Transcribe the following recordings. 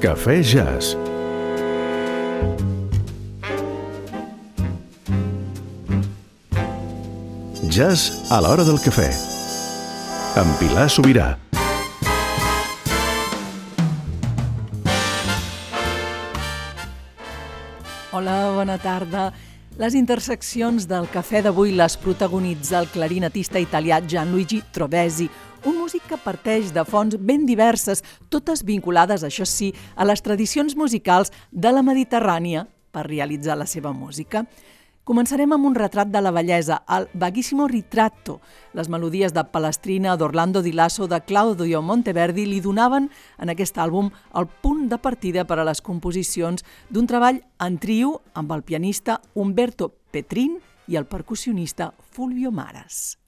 Cafè Jazz. Jazz a l'hora del cafè. Amb Pilar Sobirà. Hola, bona tarda. Les interseccions del cafè d'avui les protagonitza el clarinetista italià Gianluigi Trovesi, un músic que parteix de fonts ben diverses, totes vinculades, això sí, a les tradicions musicals de la Mediterrània per realitzar la seva música. Començarem amb un retrat de la bellesa, el Vaghissimo Ritratto. Les melodies de Palestrina, d'Orlando Di Lasso, de Claudio Monteverdi li donaven en aquest àlbum el punt de partida per a les composicions d'un treball en trio amb el pianista Umberto Petrin i el percussionista Fulvio Maras.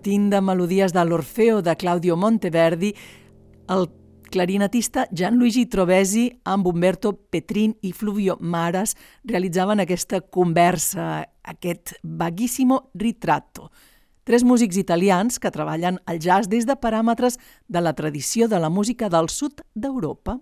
Partint de melodies de l'Orfeo de Claudio Monteverdi, el clarinetista Gianluigi Trovesi amb Umberto Petrin i Fluvio Maras realitzaven aquesta conversa, aquest vaguíssimo ritratto. Tres músics italians que treballen el jazz des de paràmetres de la tradició de la música del sud d'Europa.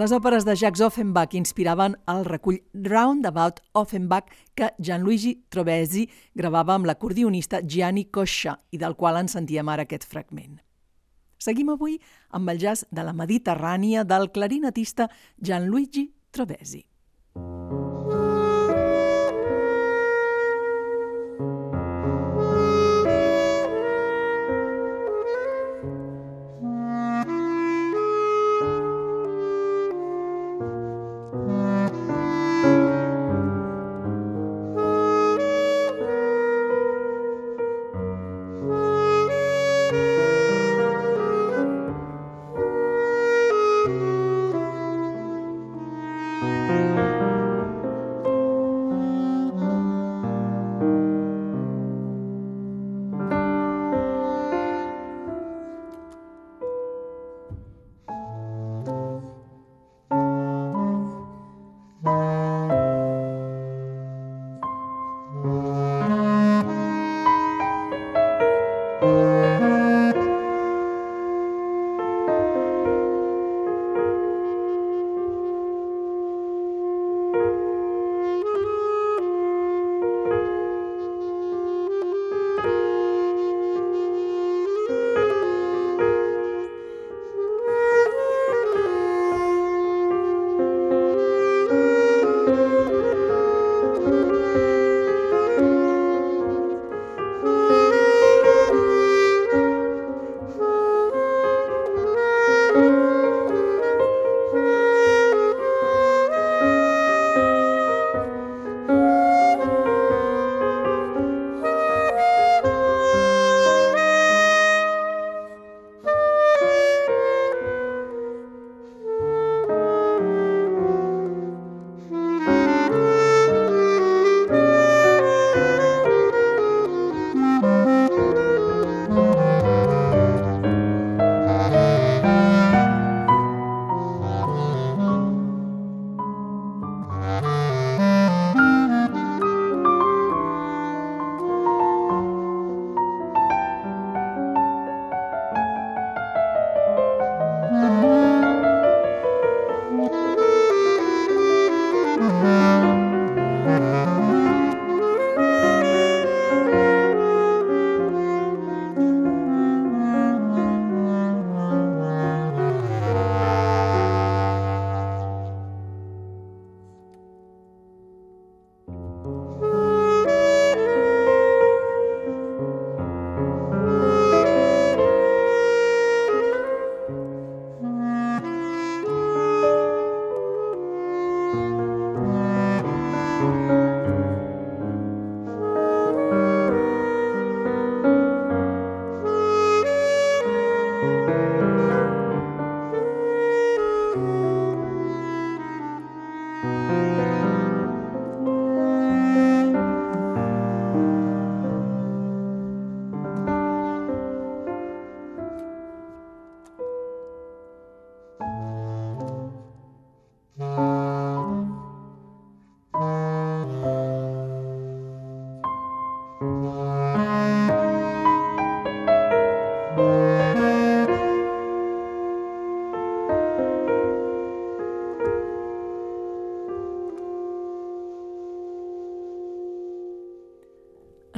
Les òperes de Jacques Offenbach inspiraven el recull Roundabout Offenbach que Gianluigi Trovesi gravava amb l'acordionista Gianni Coscia i del qual en sentíem ara aquest fragment. Seguim avui amb el jazz de la Mediterrània del clarinetista Gianluigi Trovesi. Mm-hmm.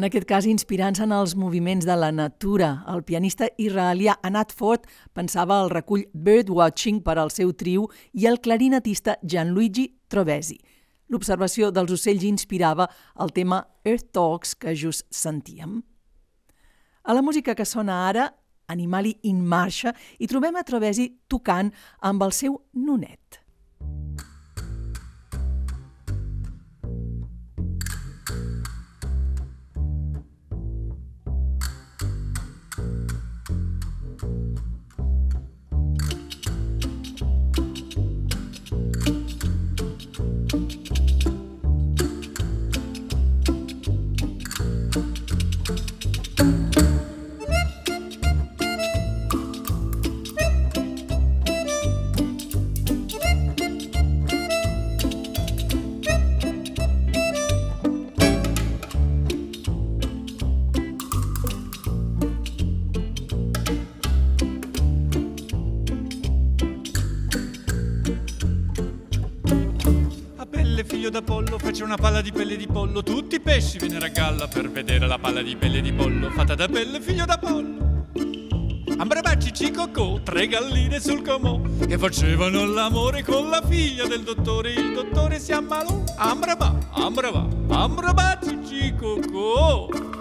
En aquest cas, inspirant-se en els moviments de la natura, el pianista israelià Anat Ford pensava el recull Birdwatching per al seu trio i el clarinetista Gianluigi Trovesi. L'observació dels ocells inspirava el tema Earth Talks que just sentíem. A la música que sona ara, Animali in marxa, i trobem a Trovesi tocant amb el seu nonet. Fece una palla di pelle di pollo, tutti i pesci vennero a galla per vedere la palla di pelle di pollo, fatta da pelle figlio d'Apollo. Ambrabacci cicocò, tre galline sul comò, che facevano l'amore con la figlia del dottore, il dottore si ammalò, ambrabà, ambrabà, ambrabacci cicocò.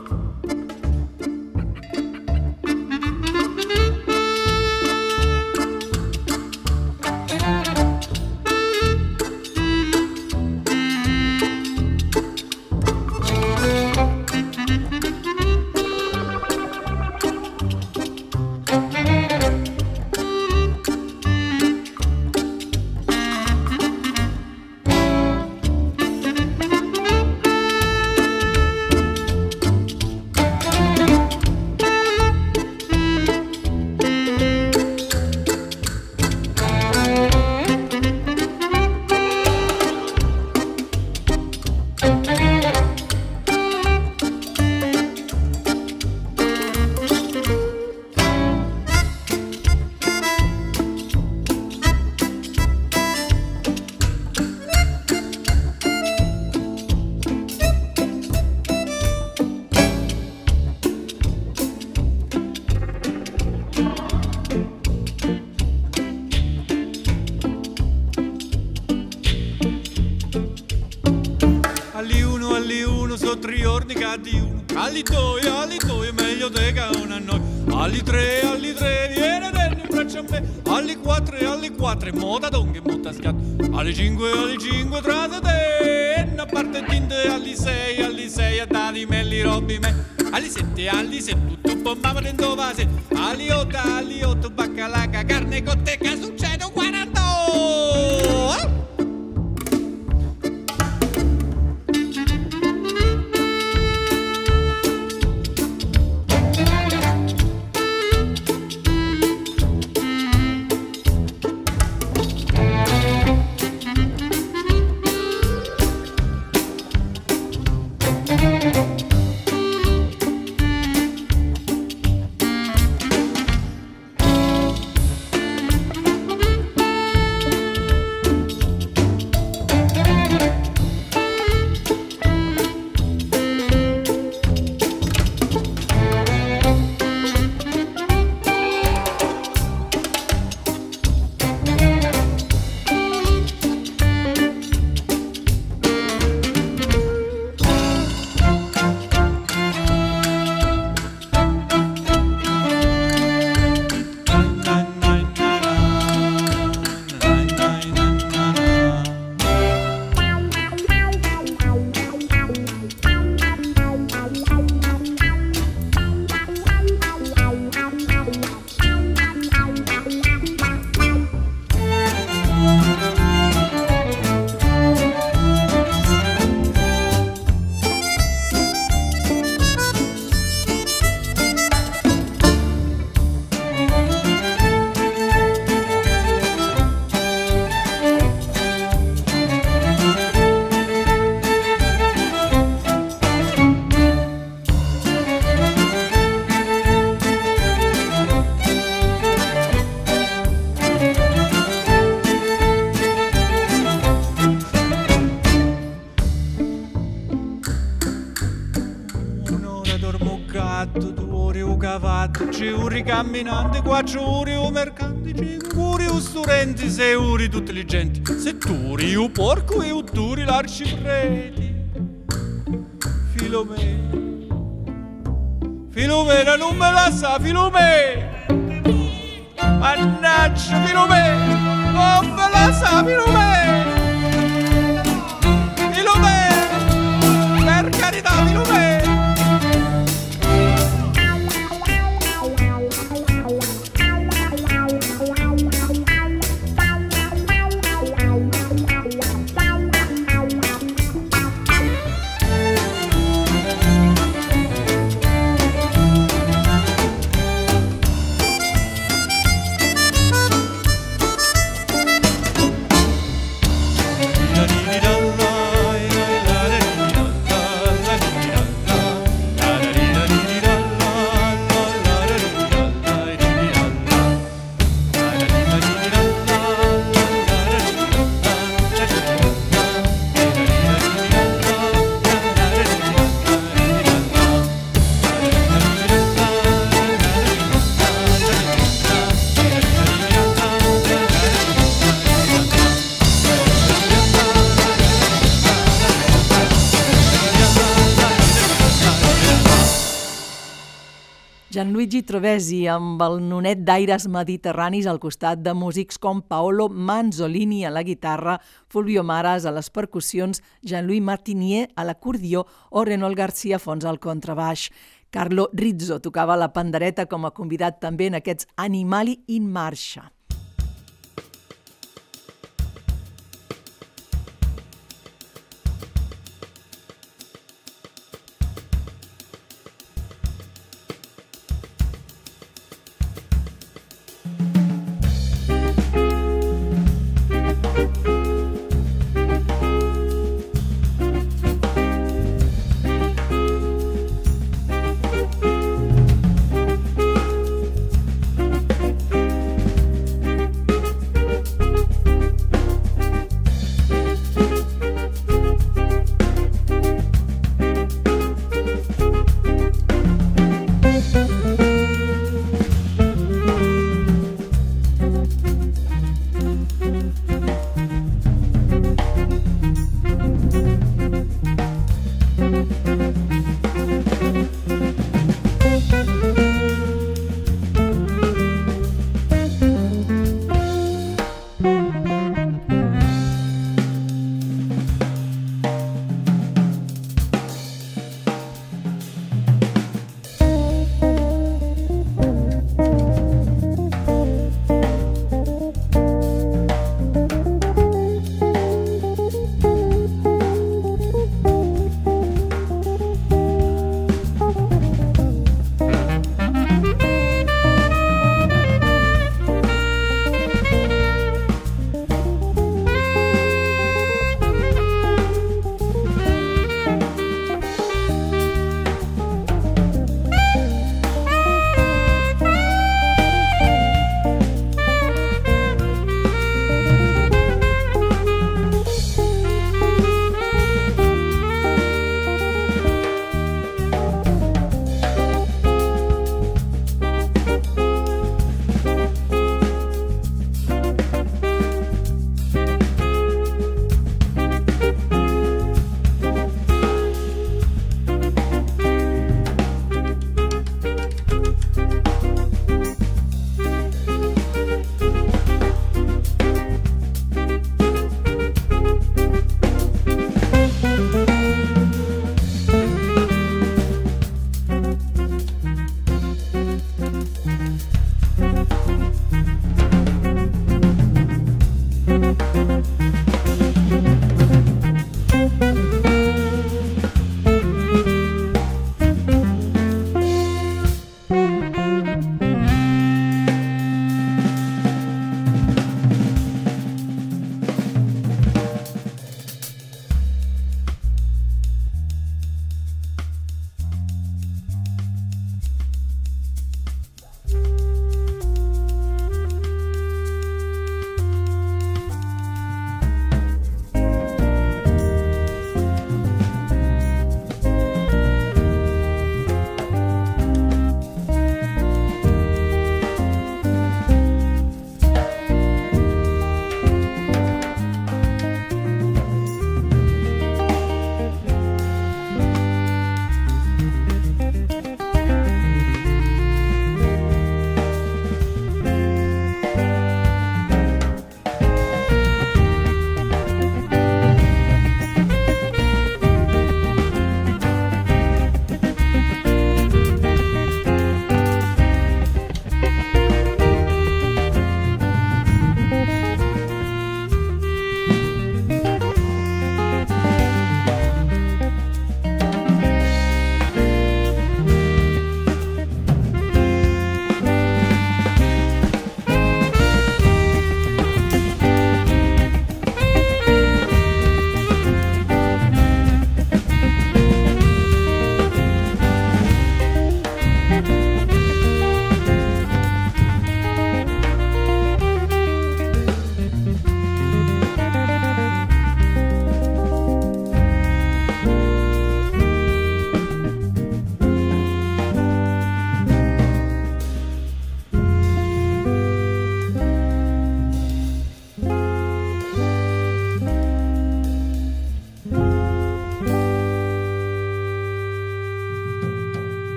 te aldiset, tutto bombava dentro vase, aliota, aliota, baccalaca, carne cotte, casuccino, guarda 4 ore camminanti, 4 ore o mercanti, 5 ore o studenti, 6 ore tutte le gente, 7 ore io porco e 8 ore l'arcipreti. Filomena, Filomena non me la sa, Filomena! Mannaggia, Filomena! Non me la sa! Filomena! Gianluigi Trovesi amb el nonet d'aires mediterranis al costat de músics com Paolo Manzolini a la guitarra, Fulvio Maras a les percussions, Jean-Louis Martinier a l'acordió o Renol García Fons al contrabaix. Carlo Rizzo tocava la pandereta com a convidat també en aquests Animali in Marxa.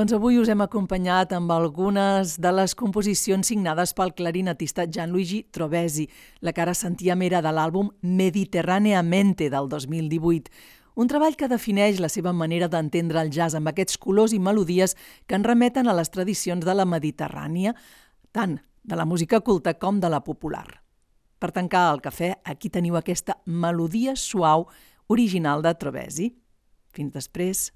Doncs avui us hem acompanyat amb algunes de les composicions signades pel clarinetista Gianluigi Trovesi. La cara sentíem era de l'àlbum Mediterraneamente del 2018. Un treball que defineix la seva manera d'entendre el jazz amb aquests colors i melodies que en remeten a les tradicions de la Mediterrània, tant de la música culta com de la popular. Per tancar el cafè, aquí teniu aquesta melodia suau original de Trovesi. Fins després.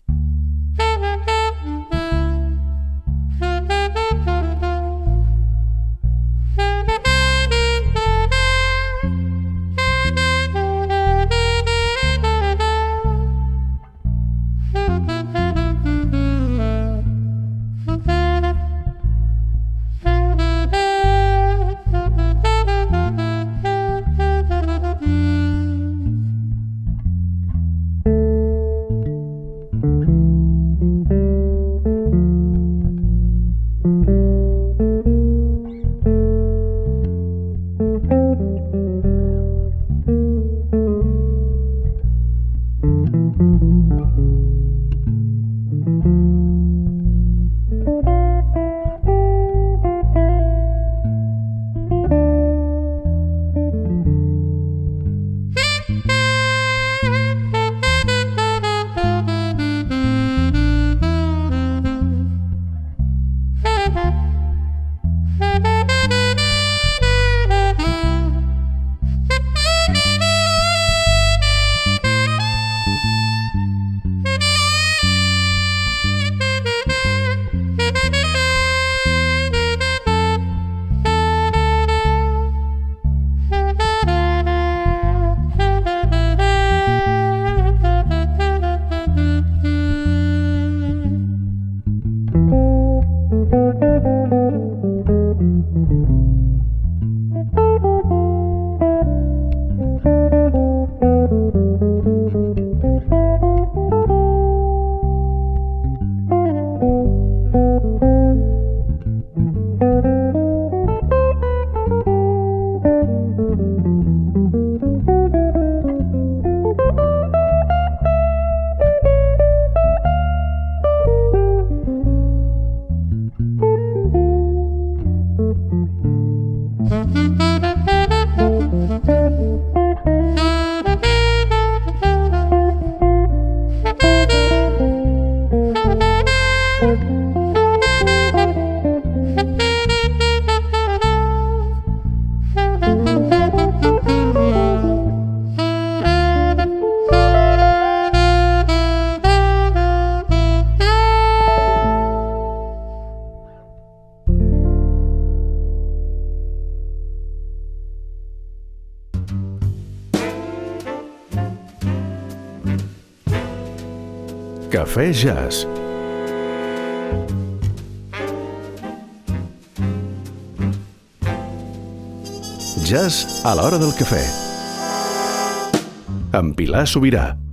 Cafè Jazz. Jazz a l'hora del cafè. Amb Pilar Sobirà.